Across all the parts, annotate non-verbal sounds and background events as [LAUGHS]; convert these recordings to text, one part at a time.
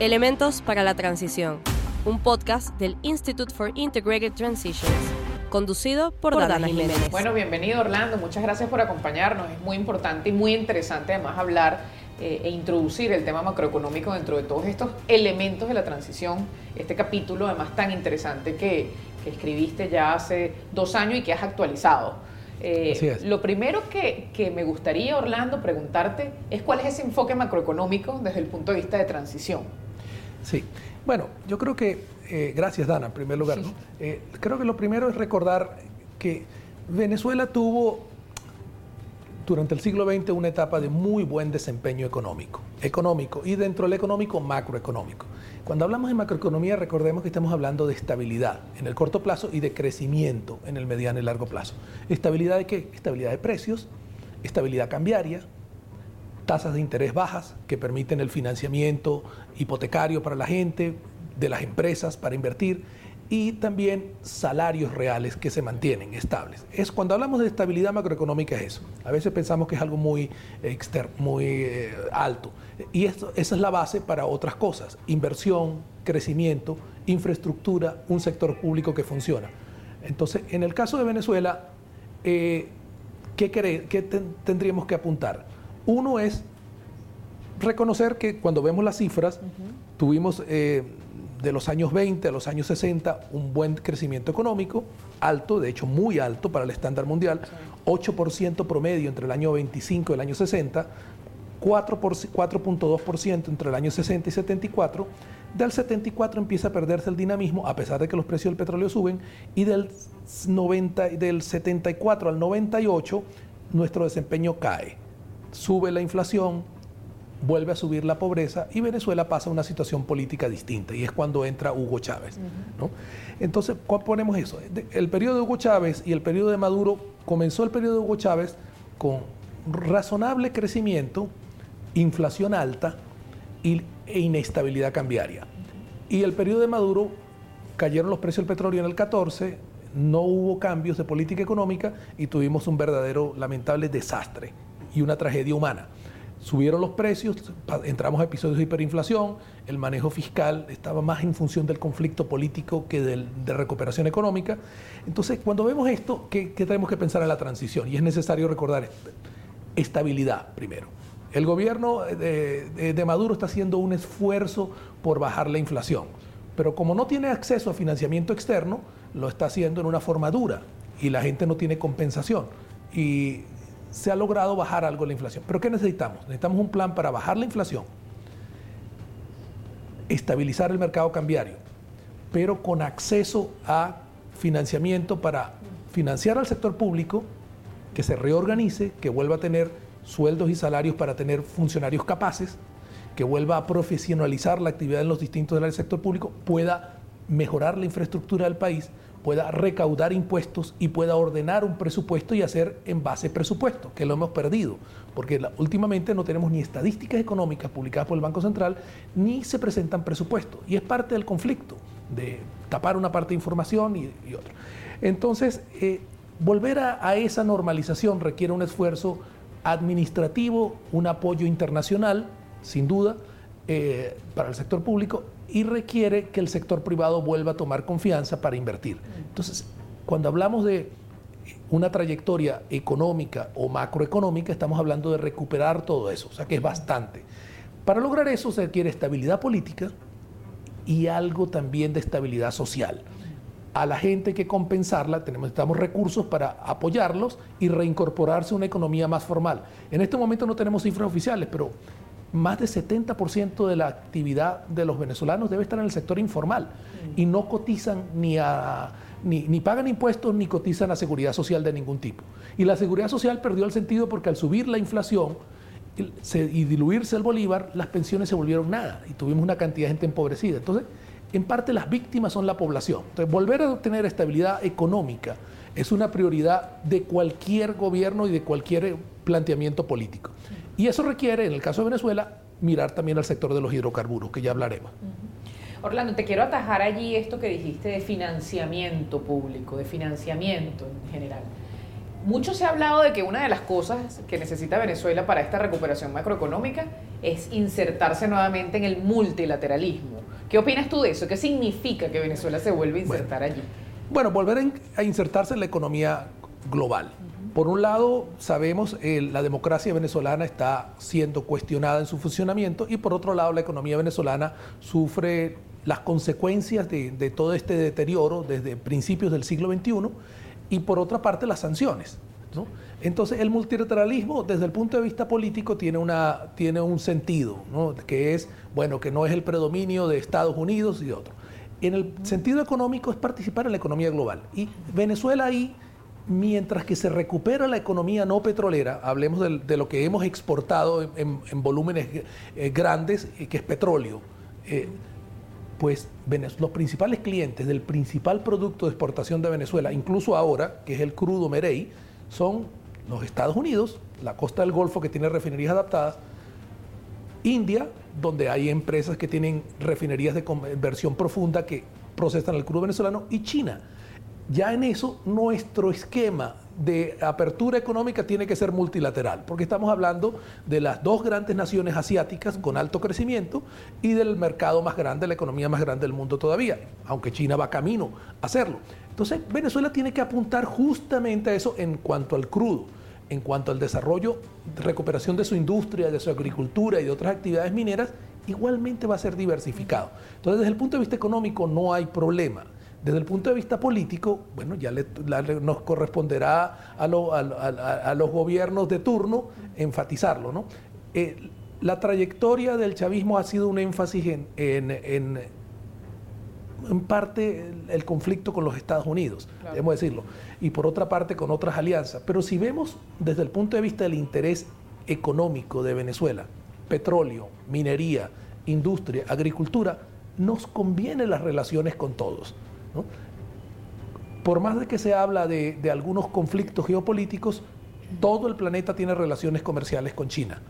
Elementos para la Transición, un podcast del Institute for Integrated Transitions, conducido por, Dana, Jiménez. Bueno, bienvenido Orlando, muchas gracias por acompañarnos. Es muy importante y muy interesante además hablar eh, e introducir el tema macroeconómico dentro de todos estos elementos de la transición. Este capítulo además tan interesante que, que escribiste ya hace dos años y que has actualizado. Eh, lo primero que, que, me gustaría, Orlando, preguntarte es cuál es ese enfoque macroeconómico desde el punto de vista de transición. Sí, bueno, yo creo que, eh, gracias Dana, en primer lugar, eh, creo que lo primero es recordar que Venezuela tuvo durante el siglo XX una etapa de muy buen desempeño económico, económico y dentro del económico macroeconómico. Cuando hablamos de macroeconomía recordemos que estamos hablando de estabilidad en el corto plazo y de crecimiento en el mediano y largo plazo. ¿Estabilidad de qué? Estabilidad de precios, estabilidad cambiaria, tasas de interés bajas que permiten el financiamiento hipotecario para la gente, de las empresas para invertir y también salarios reales que se mantienen estables. Es cuando hablamos de estabilidad macroeconómica es eso. A veces pensamos que es algo muy externo, muy eh, alto y esto, esa es la base para otras cosas: inversión, crecimiento, infraestructura, un sector público que funciona. Entonces, en el caso de Venezuela, eh, ¿qué, qué tendríamos que apuntar? Uno es reconocer que cuando vemos las cifras, tuvimos eh, de los años 20 a los años 60 un buen crecimiento económico, alto, de hecho muy alto para el estándar mundial, 8% promedio entre el año 25 y el año 60, 4.2% entre el año 60 y 74. Del 74 empieza a perderse el dinamismo, a pesar de que los precios del petróleo suben, y del, 90, del 74 al 98 nuestro desempeño cae sube la inflación, vuelve a subir la pobreza y Venezuela pasa a una situación política distinta y es cuando entra Hugo Chávez. Entonces, ¿cuál ponemos eso? El periodo de Hugo Chávez y el periodo de Maduro, comenzó el periodo de Hugo Chávez con razonable crecimiento, inflación alta e inestabilidad cambiaria. Y el periodo de Maduro cayeron los precios del petróleo en el 14, no hubo cambios de política económica y tuvimos un verdadero lamentable desastre y una tragedia humana. Subieron los precios, entramos a episodios de hiperinflación, el manejo fiscal estaba más en función del conflicto político que de recuperación económica. Entonces, cuando vemos esto, ¿qué, tenemos que pensar en la transición? Y es necesario recordar estabilidad primero. El gobierno de, de Maduro está haciendo un esfuerzo por bajar la inflación, pero como no tiene acceso a financiamiento externo, lo está haciendo en una forma dura y la gente no tiene compensación. Y se ha logrado bajar algo la inflación. Pero ¿qué necesitamos? Necesitamos un plan para bajar la inflación, estabilizar el mercado cambiario, pero con acceso a financiamiento para financiar al sector público, que se reorganice, que vuelva a tener sueldos y salarios para tener funcionarios capaces, que vuelva a profesionalizar la actividad en los distintos del sector público, pueda mejorar la infraestructura del país, pueda recaudar impuestos y pueda ordenar un presupuesto y hacer en base presupuesto, que lo hemos perdido, porque últimamente no tenemos ni estadísticas económicas publicadas por el Banco Central, ni se presentan presupuestos. Y es parte del conflicto, de tapar una parte de información y, otra. Entonces, eh, volver a, esa normalización requiere un esfuerzo administrativo, un apoyo internacional, sin duda, eh, para el sector público y requiere que el sector privado vuelva a tomar confianza para invertir. Entonces, cuando hablamos de una trayectoria económica o macroeconómica, estamos hablando de recuperar todo eso, o sea que es bastante. Para lograr eso se requiere estabilidad política y algo también de estabilidad social. A la gente hay que compensarla, tenemos, necesitamos recursos para apoyarlos y reincorporarse a una economía más formal. En este momento no tenemos cifras oficiales, pero más del 70% de la actividad de los venezolanos debe estar en el sector informal y no cotizan ni a ni, pagan impuestos ni cotizan a seguridad social de ningún tipo. Y la seguridad social perdió el sentido porque al subir la inflación y diluirse el bolívar, las pensiones se volvieron nada y tuvimos una cantidad de gente empobrecida. Entonces, en parte las víctimas son la población. Entonces, volver a obtener estabilidad económica es una prioridad de cualquier gobierno y de cualquier planteamiento político. Y eso requiere, en el caso de Venezuela, mirar también al sector de los hidrocarburos, que ya hablaremos. Orlando, te quiero atajar allí esto que dijiste de financiamiento público, de financiamiento en general. mucho se ha hablado de que una de las cosas que necesita Venezuela para esta recuperación macroeconómica es insertarse nuevamente en el multilateralismo. ¿Qué opinas tú de eso? ¿Qué significa que Venezuela se vuelva a insertar allí? Bueno, volver a insertarse en la economía global. Por un lado, sabemos que la democracia venezolana está siendo cuestionada en su funcionamiento y por otro lado, la economía venezolana sufre las consecuencias de, todo este deterioro desde principios del siglo XXI y por otra parte las sanciones. Entonces el multilateralismo desde el punto de vista político tiene, una, tiene un sentido, que es, bueno, que no es el predominio de Estados Unidos y otros. En el sentido económico es participar en la economía global. Y Venezuela ahí, mientras que se recupera la economía no petrolera, hablemos de, lo que hemos exportado en, volúmenes eh, grandes, eh, que es petróleo, eh, pues los principales clientes del principal producto de exportación de Venezuela, incluso ahora, que es el crudo Merey, son los Estados Unidos, la costa del Golfo que tiene refinerías adaptadas, India, donde hay empresas que tienen refinerías de conversión profunda que procesan el crudo venezolano, y China. Ya en eso nuestro esquema de apertura económica tiene que ser multilateral, porque estamos hablando de las dos grandes naciones asiáticas con alto crecimiento y del mercado más grande, la economía más grande del mundo todavía, aunque China va camino a hacerlo. Entonces, Venezuela tiene que apuntar justamente a eso en cuanto al crudo, en cuanto al desarrollo, recuperación de su industria, de su agricultura y de otras actividades mineras, igualmente va a ser diversificado. Entonces, desde el punto de vista económico no hay problema. Desde el punto de vista político, bueno, ya nos corresponderá a, los gobiernos de turno enfatizarlo. ¿no? Eh, la trayectoria del chavismo ha sido un énfasis en, en, en, parte el, conflicto con los Estados Unidos, debemos decirlo, y por otra parte con otras alianzas. Pero si vemos desde el punto de vista del interés económico de Venezuela, petróleo, minería, industria, agricultura, nos conviene las relaciones con todos. Por más de que se habla de, algunos conflictos geopolíticos, todo el planeta tiene relaciones comerciales con China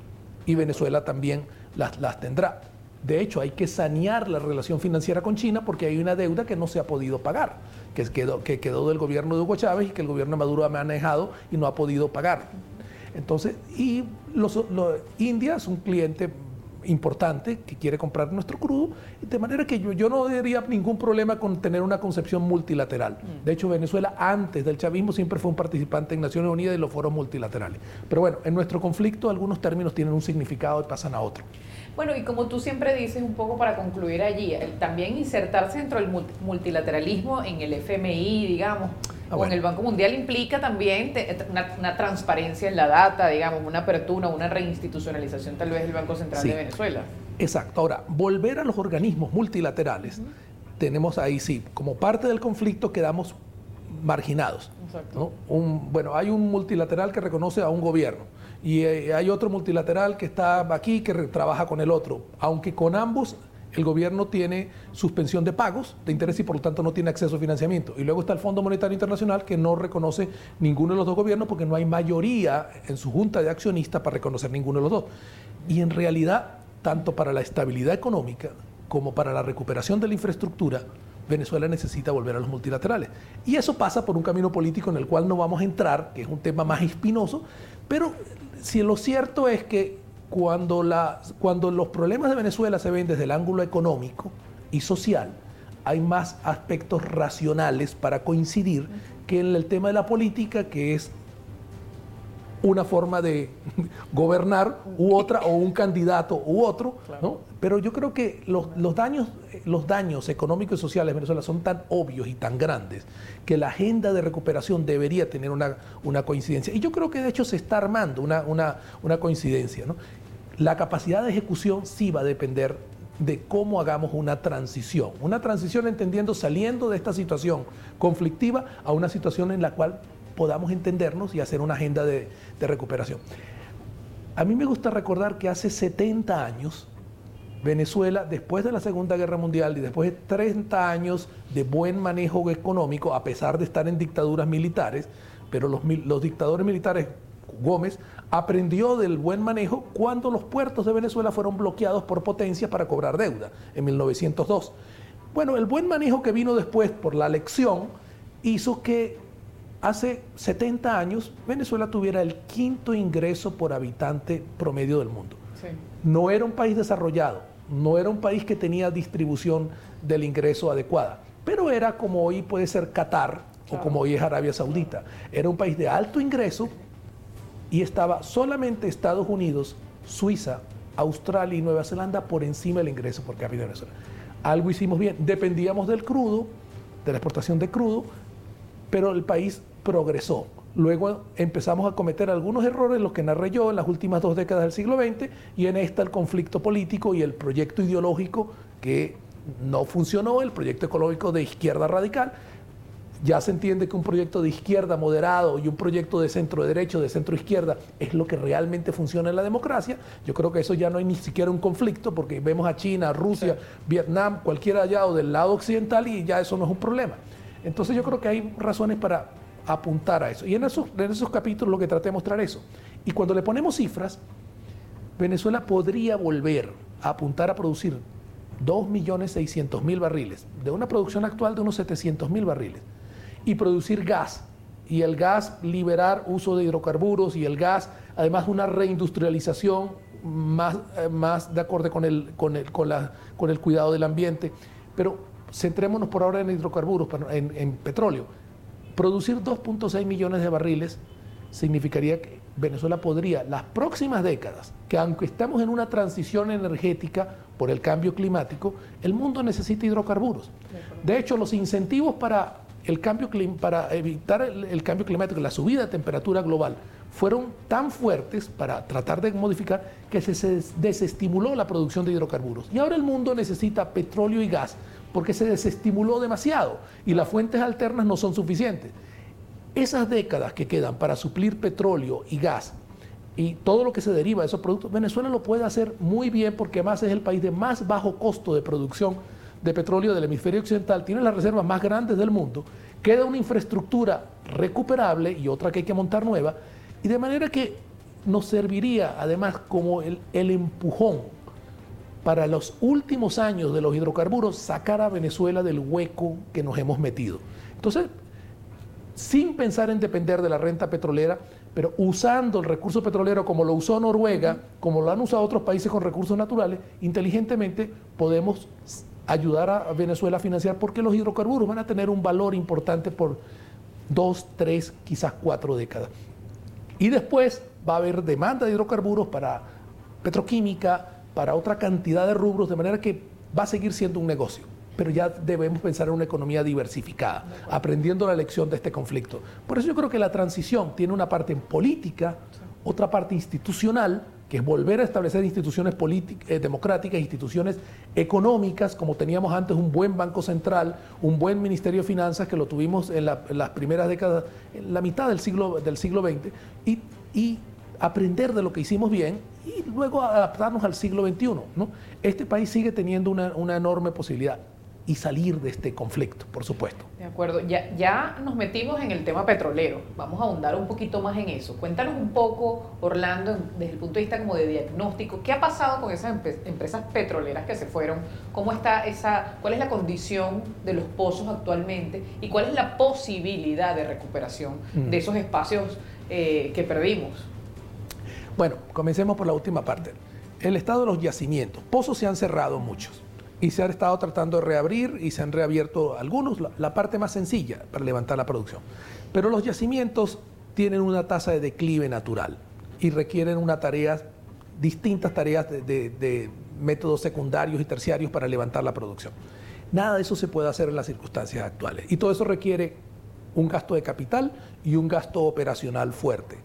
y Venezuela también las, las tendrá. De hecho, hay que sanear la relación financiera con China porque hay una deuda que no se ha podido pagar, que quedó, que quedó del gobierno de Hugo Chávez y que el gobierno de Maduro ha manejado y no ha podido pagar. Entonces, y los, India es un cliente importante que quiere comprar nuestro crudo, de manera que yo, yo no tendría ningún problema con tener una concepción multilateral. Mm. De hecho, Venezuela antes del chavismo siempre fue un participante en Naciones Unidas y los foros multilaterales. Pero bueno, en nuestro conflicto algunos términos tienen un significado y pasan a otro. Bueno, y como tú siempre dices, un poco para concluir allí, también insertarse dentro del multilateralismo en el FMI, digamos, Ah, o en el Banco Mundial implica también una, transparencia en la data, digamos, una apertura, una reinstitucionalización tal vez del Banco Central de Venezuela. Exacto. Ahora, volver a los organismos multilaterales, tenemos ahí sí, como parte del conflicto quedamos marginados. Exacto. bueno, hay un multilateral que reconoce a un gobierno y eh, hay otro multilateral que está aquí que trabaja con el otro, aunque con ambos el gobierno tiene suspensión de pagos de interés y por lo tanto no tiene acceso a financiamiento. Y luego está el Fondo Monetario Internacional que no reconoce ninguno de los dos gobiernos porque no hay mayoría en su junta de accionistas para reconocer ninguno de los dos. Y en realidad, tanto para la estabilidad económica como para la recuperación de la infraestructura, Venezuela necesita volver a los multilaterales. Y eso pasa por un camino político en el cual no vamos a entrar, que es un tema más espinoso, pero si lo cierto es que cuando, la, cuando los problemas de Venezuela se ven desde el ángulo económico y social, hay más aspectos racionales para coincidir que en el tema de la política, que es una forma de [LAUGHS] gobernar u otra, o un candidato u otro, ¿no? Pero yo creo que los, daños, los daños económicos y sociales de Venezuela son tan obvios y tan grandes que la agenda de recuperación debería tener una, una coincidencia. Y yo creo que de hecho se está armando una, una, una coincidencia. ¿no? La capacidad de ejecución sí va a depender de cómo hagamos una transición. Una transición entendiendo saliendo de esta situación conflictiva a una situación en la cual podamos entendernos y hacer una agenda de, recuperación. A mí me gusta recordar que hace 70 años Venezuela, después de la Segunda Guerra Mundial y después de 30 años de buen manejo económico, a pesar de estar en dictaduras militares, pero los, los dictadores militares Gómez aprendió del buen manejo cuando los puertos de Venezuela fueron bloqueados por potencias para cobrar deuda en 1902. Bueno, el buen manejo que vino después por la lección hizo que hace 70 años Venezuela tuviera el quinto ingreso por habitante promedio del mundo. No era un país desarrollado, no era un país que tenía distribución del ingreso adecuada, pero era como hoy puede ser Qatar o como hoy es Arabia Saudita. Era un país de alto ingreso y estaba solamente Estados Unidos, Suiza, Australia y Nueva Zelanda por encima del ingreso por cápita de Venezuela. Algo hicimos bien, dependíamos del crudo, de la exportación de crudo, pero el país progresó. Luego empezamos a cometer algunos errores, los que narré yo en las últimas dos décadas del siglo XX, y en esta el conflicto político y el proyecto ideológico que no funcionó, el proyecto ecológico de izquierda radical. Ya se entiende que un proyecto de izquierda moderado y un proyecto de centro derecho, de centro izquierda, es lo que realmente funciona en la democracia. Yo creo que eso ya no hay ni siquiera un conflicto, porque vemos a China, Rusia, Vietnam, cualquiera allá o del lado occidental, y ya eso no es un problema. Entonces yo creo que hay razones para apuntar a eso. Y en esos, en esos capítulos lo que traté de mostrar eso. Y cuando le ponemos cifras, Venezuela podría volver a apuntar a producir 2.600.000 barriles, de una producción actual de unos 700.000 barriles, y producir gas, y el gas liberar uso de hidrocarburos, y el gas, además una reindustrialización más, eh, más de acorde con el, con, el, con, la, con el cuidado del ambiente. Pero centrémonos por ahora en hidrocarburos, en, en petróleo Producir 2.6 millones de barriles significaría que Venezuela podría, las próximas décadas, que aunque estamos en una transición energética por el cambio climático, el mundo necesita hidrocarburos. De hecho, los incentivos para, el cambio, para evitar el, cambio climático, la subida de temperatura global, fueron tan fuertes para tratar de modificar que se desestimuló la producción de hidrocarburos. Y ahora el mundo necesita petróleo y gas porque se desestimuló demasiado y las fuentes alternas no son suficientes. Esas décadas que quedan para suplir petróleo y gas y todo lo que se deriva de esos productos, Venezuela lo puede hacer muy bien porque además es el país de más bajo costo de producción de petróleo del hemisferio occidental, tiene las reservas más grandes del mundo, queda una infraestructura recuperable y otra que hay que montar nueva, y de manera que nos serviría además como el, el empujón para los últimos años de los hidrocarburos sacar a Venezuela del hueco que nos hemos metido. Entonces, sin pensar en depender de la renta petrolera, pero usando el recurso petrolero como lo usó Noruega, como lo han usado otros países con recursos naturales, inteligentemente podemos ayudar a Venezuela a financiar porque los hidrocarburos van a tener un valor importante por dos, tres, quizás cuatro décadas. Y después va a haber demanda de hidrocarburos para petroquímica, para otra cantidad de rubros, de manera que va a seguir siendo un negocio. Pero ya debemos pensar en una economía diversificada, aprendiendo la lección de este conflicto. Por eso yo creo que la transición tiene una parte en política, otra parte institucional, que es volver a establecer instituciones eh, democráticas, instituciones económicas, como teníamos antes un buen Banco Central, un buen Ministerio de Finanzas, que lo tuvimos en, las primeras décadas, en la mitad del siglo, del siglo XX, y, y aprender de lo que hicimos bien y luego adaptarnos al siglo XXI. ¿no? Este país sigue teniendo una, enorme posibilidad y salir de este conflicto, por supuesto. De acuerdo, ya, ya nos metimos en el tema petrolero, vamos a ahondar un poquito más en eso. Cuéntanos un poco, Orlando, desde el punto de vista como de diagnóstico, ¿qué ha pasado con esas empresas petroleras que se fueron? ¿Cómo está esa, cuál es la condición de los pozos actualmente y cuál es la posibilidad de recuperación de esos espacios eh, que perdimos? Bueno, comencemos por la última parte. El estado de los yacimientos. Pozos se han cerrado muchos y se han estado tratando de reabrir y se han reabierto algunos, la, parte más sencilla para levantar la producción. Pero los yacimientos tienen una tasa de declive natural y requieren una tarea, distintas tareas de métodos secundarios y terciarios para levantar la producción. Nada de eso se puede hacer en las circunstancias actuales y todo eso requiere un gasto de capital y un gasto operacional fuerte.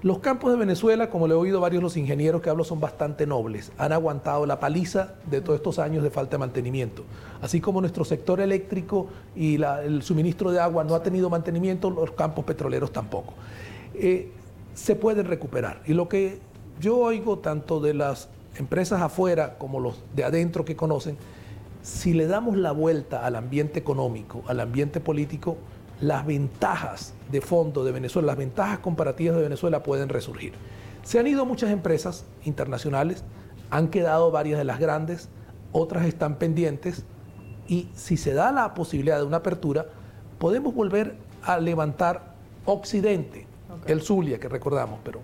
Los campos de Venezuela, como le he oído varios de los ingenieros que hablo, son bastante nobles. Han aguantado la paliza de todos estos años de falta de mantenimiento. Así como nuestro sector eléctrico y el suministro de agua no ha tenido mantenimiento, los campos petroleros tampoco. Eh, se pueden recuperar. Y lo que yo oigo tanto de las empresas afuera como los de adentro que conocen, si le damos la vuelta al ambiente económico, al ambiente político, las ventajas de fondo de Venezuela, las ventajas comparativas de Venezuela pueden resurgir. Se han ido muchas empresas internacionales, han quedado varias de las grandes, otras están pendientes y si se da la posibilidad de una apertura, podemos volver a levantar Occidente, el Zulia que recordamos, pero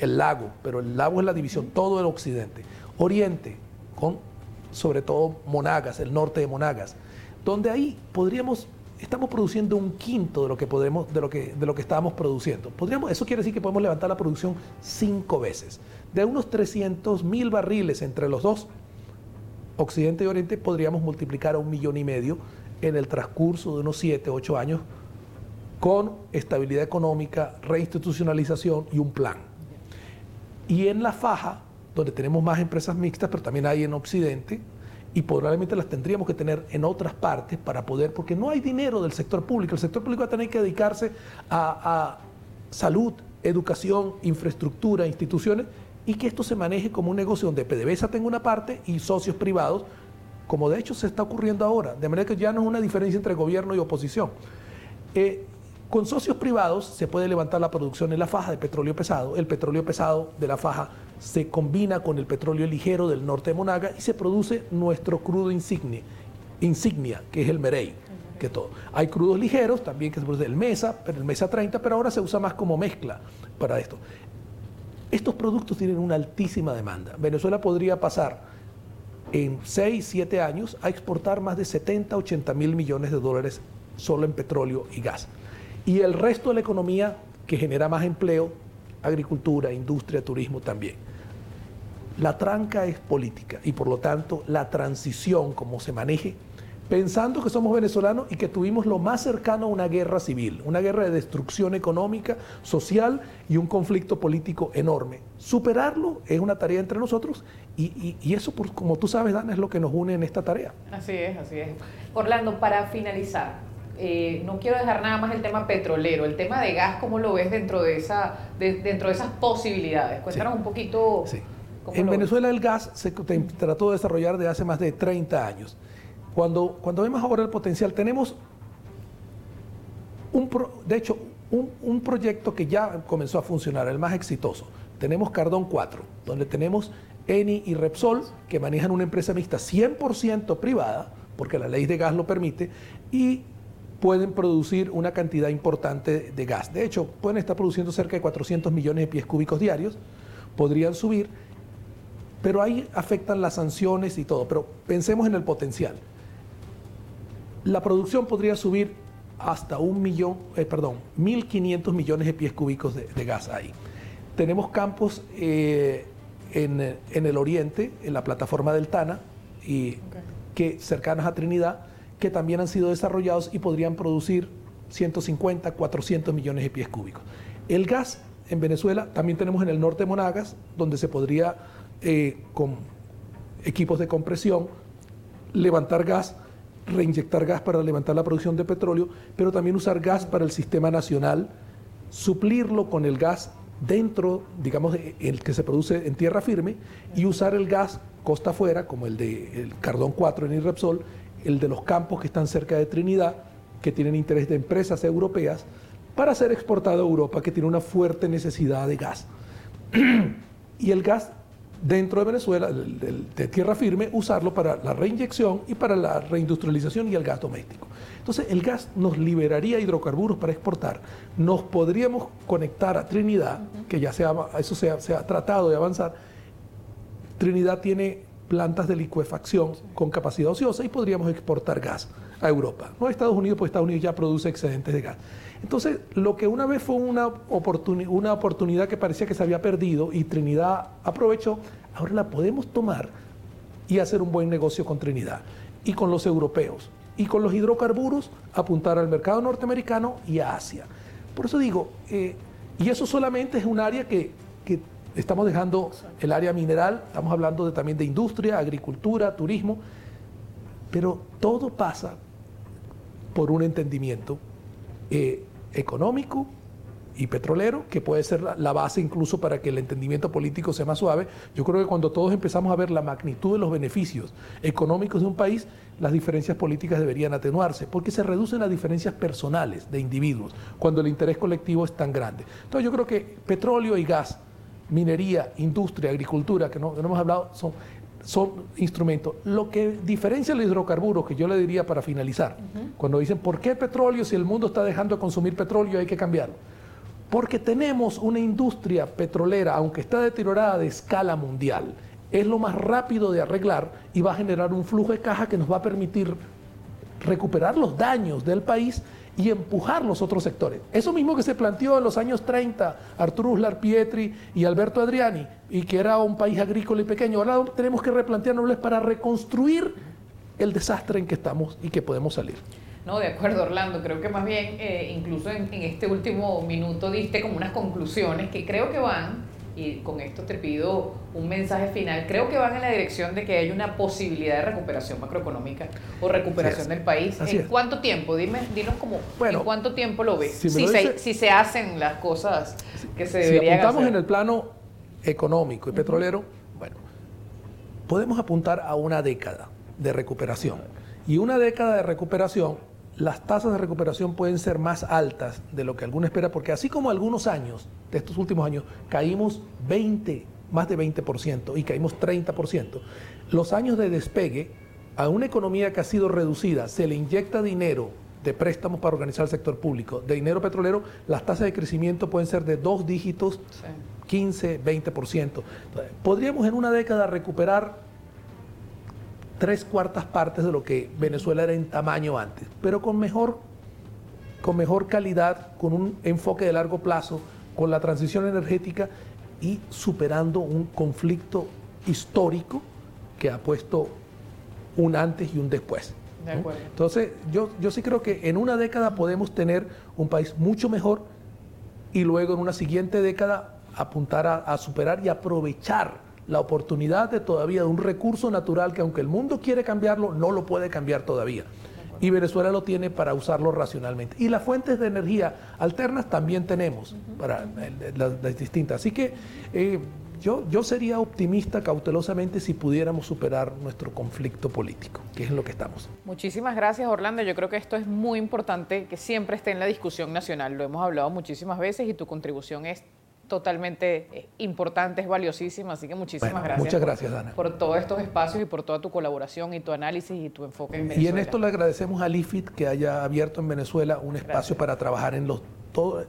el lago, pero el lago es la división, todo el occidente. Oriente, con sobre todo Monagas, el norte de Monagas, donde ahí podríamos estamos produciendo un quinto de lo que podemos, de lo que, de lo que estábamos produciendo. Podríamos, eso quiere decir que podemos levantar la producción cinco veces. De unos 300 mil barriles entre los dos, Occidente y Oriente, podríamos multiplicar a un millón y medio en el transcurso de unos siete, ocho años con estabilidad económica, reinstitucionalización y un plan. Y en la faja, donde tenemos más empresas mixtas, pero también hay en Occidente, y probablemente las tendríamos que tener en otras partes para poder, porque no hay dinero del sector público. El sector público va a tener que dedicarse a, salud, educación, infraestructura, instituciones, y que esto se maneje como un negocio donde PDVSA tenga una parte y socios privados, como de hecho se está ocurriendo ahora. De manera que ya no es una diferencia entre gobierno y oposición. Eh, con socios privados se puede levantar la producción en la faja de petróleo pesado. El petróleo pesado de la faja se combina con el petróleo ligero del norte de Monaga y se produce nuestro crudo insignia, insignia que es el Merey. Que todo. Hay crudos ligeros también que se produce el Mesa, pero el Mesa 30, pero ahora se usa más como mezcla para esto. Estos productos tienen una altísima demanda. Venezuela podría pasar en 6, 7 años a exportar más de 70, 80 mil millones de dólares solo en petróleo y gas y el resto de la economía que genera más empleo, agricultura, industria, turismo también. La tranca es política y por lo tanto la transición, como se maneje, pensando que somos venezolanos y que tuvimos lo más cercano a una guerra civil, una guerra de destrucción económica, social y un conflicto político enorme. Superarlo es una tarea entre nosotros y, eso, como tú sabes, Dan, es lo que nos une en esta tarea. Así es, así es. Orlando, para finalizar, eh, no quiero dejar nada más el tema petrolero, el tema de gas, ¿cómo lo ves dentro de, esa, dentro de esas posibilidades? Cuéntanos un poquito. Sí. En Venezuela el gas se trató de desarrollar desde hace más de 30 años. Cuando, cuando vemos ahora el potencial, tenemos, un de hecho, un, un proyecto que ya comenzó a funcionar, el más exitoso. Tenemos Cardón 4, donde tenemos Eni y Repsol, que manejan una empresa mixta 100% privada, porque la ley de gas lo permite, y pueden producir una cantidad importante de gas. De hecho, pueden estar produciendo cerca de 400 millones de pies cúbicos diarios, podrían subir, pero ahí afectan las sanciones y todo. Pero pensemos en el potencial. La producción podría subir hasta un millón, eh, perdón, 1.500 millones de pies cúbicos de, gas ahí. Tenemos campos eh, en, el oriente, en la plataforma del Tana, y que cercanas a Trinidad, que también han sido desarrollados y podrían producir 150, 400 millones de pies cúbicos. El gas en Venezuela también tenemos en el norte de Monagas, donde se podría, eh, con equipos de compresión, levantar gas, reinyectar gas para levantar la producción de petróleo, pero también usar gas para el sistema nacional, suplirlo con el gas dentro, digamos, el que se produce en tierra firme, y usar el gas costa afuera, como el de el Cardón 4 en Irrepsol, el de los campos que están cerca de Trinidad, que tienen interés de empresas europeas, para ser exportado a Europa, que tiene una fuerte necesidad de gas. [CLEARS THROAT] y el gas dentro de Venezuela, de, tierra firme, usarlo para la reinyección y para la reindustrialización y el gas doméstico. Entonces, el gas nos liberaría hidrocarburos para exportar. Nos podríamos conectar a Trinidad, que ya se eso se ha tratado de avanzar. Trinidad tiene plantas de licuefacción con capacidad ociosa y podríamos exportar gas a Europa. No a Estados Unidos, pues Estados Unidos ya produce excedentes de gas. Entonces, lo que una vez fue una, una oportunidad que parecía que se había perdido y Trinidad aprovechó, ahora la podemos tomar y hacer un buen negocio con Trinidad y con los europeos y con los hidrocarburos apuntar al mercado norteamericano y a Asia. Por eso digo, eh, y eso solamente es un área que, que Estamos dejando el área mineral, estamos hablando también de industria, agricultura, turismo, pero todo pasa por un entendimiento eh, económico y petrolero, que puede ser la, base incluso para que el entendimiento político sea más suave. Yo creo que cuando todos empezamos a ver la magnitud de los beneficios económicos de un país, las diferencias políticas deberían atenuarse, porque se reducen las diferencias personales de individuos cuando el interés colectivo es tan grande. Entonces yo creo que petróleo y gas minería, industria, agricultura, que no, hemos hablado, son, son instrumentos. Lo que diferencia el hidrocarburo, que yo le diría para finalizar, cuando dicen, ¿por qué petróleo si el mundo está dejando de consumir petróleo hay que cambiarlo? Porque tenemos una industria petrolera, aunque está deteriorada de escala mundial, es lo más rápido de arreglar y va a generar un flujo de caja que nos va a permitir recuperar los daños del país y empujar los otros sectores. Eso mismo que se planteó en los años 30 Arturo Uslar Pietri y Alberto Adriani, y que era un país agrícola y pequeño. Ahora tenemos que replantearnos para reconstruir el desastre en que estamos y que podemos salir. No, de acuerdo, Orlando. Creo que más bien, eh, incluso en, en este último minuto, diste como unas conclusiones que creo que van y con esto te pido un mensaje final, creo que van en la dirección de que hay una posibilidad de recuperación macroeconómica o recuperación del país. ¿En cuánto tiempo? Dime, dinos como, ¿en cuánto tiempo lo ves? Si, se, hacen las cosas que se deberían si apuntamos en el plano económico y petrolero, bueno, podemos apuntar a una década de recuperación. Y una década de recuperación las tasas de recuperación pueden ser más altas de lo que alguno espera, porque así como algunos años, de estos últimos años, caímos 20, más de 20% y caímos 30%, los años de despegue, a una economía que ha sido reducida, se le inyecta dinero de préstamos para organizar el sector público, de dinero petrolero, las tasas de crecimiento pueden ser de dos dígitos, 15, 20%. Podríamos en una década recuperar tres cuartas partes de lo que Venezuela era en tamaño antes, pero con mejor, con mejor calidad, con un enfoque de largo plazo, con la transición energética y superando un conflicto histórico que ha puesto un antes y un después. Entonces, yo, yo sí creo que en una década podemos tener un país mucho mejor y luego en una siguiente década apuntar a superar y aprovechar la oportunidad de todavía de un recurso natural que aunque el mundo quiere cambiarlo, no lo puede cambiar todavía. Y Venezuela lo tiene para usarlo racionalmente. Y las fuentes de energía alternas también tenemos para las, distintas. Así que eh, yo, yo sería optimista cautelosamente si pudiéramos superar nuestro conflicto político, que es en lo que estamos. Muchísimas gracias, Orlando. Yo creo que esto es muy importante que siempre esté en la discusión nacional. Lo hemos hablado muchísimas veces y tu contribución es totalmente eh, importante, es valiosísima, así que muchísimas gracias. Muchas gracias, Ana. Por todos estos espacios y por toda tu colaboración y tu análisis y tu enfoque en Venezuela. Y en esto le agradecemos al IFIT que haya abierto en Venezuela un espacio para trabajar en los todo,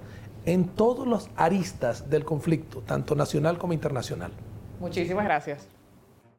en todos los aristas del conflicto, tanto nacional como internacional. Muchísimas gracias.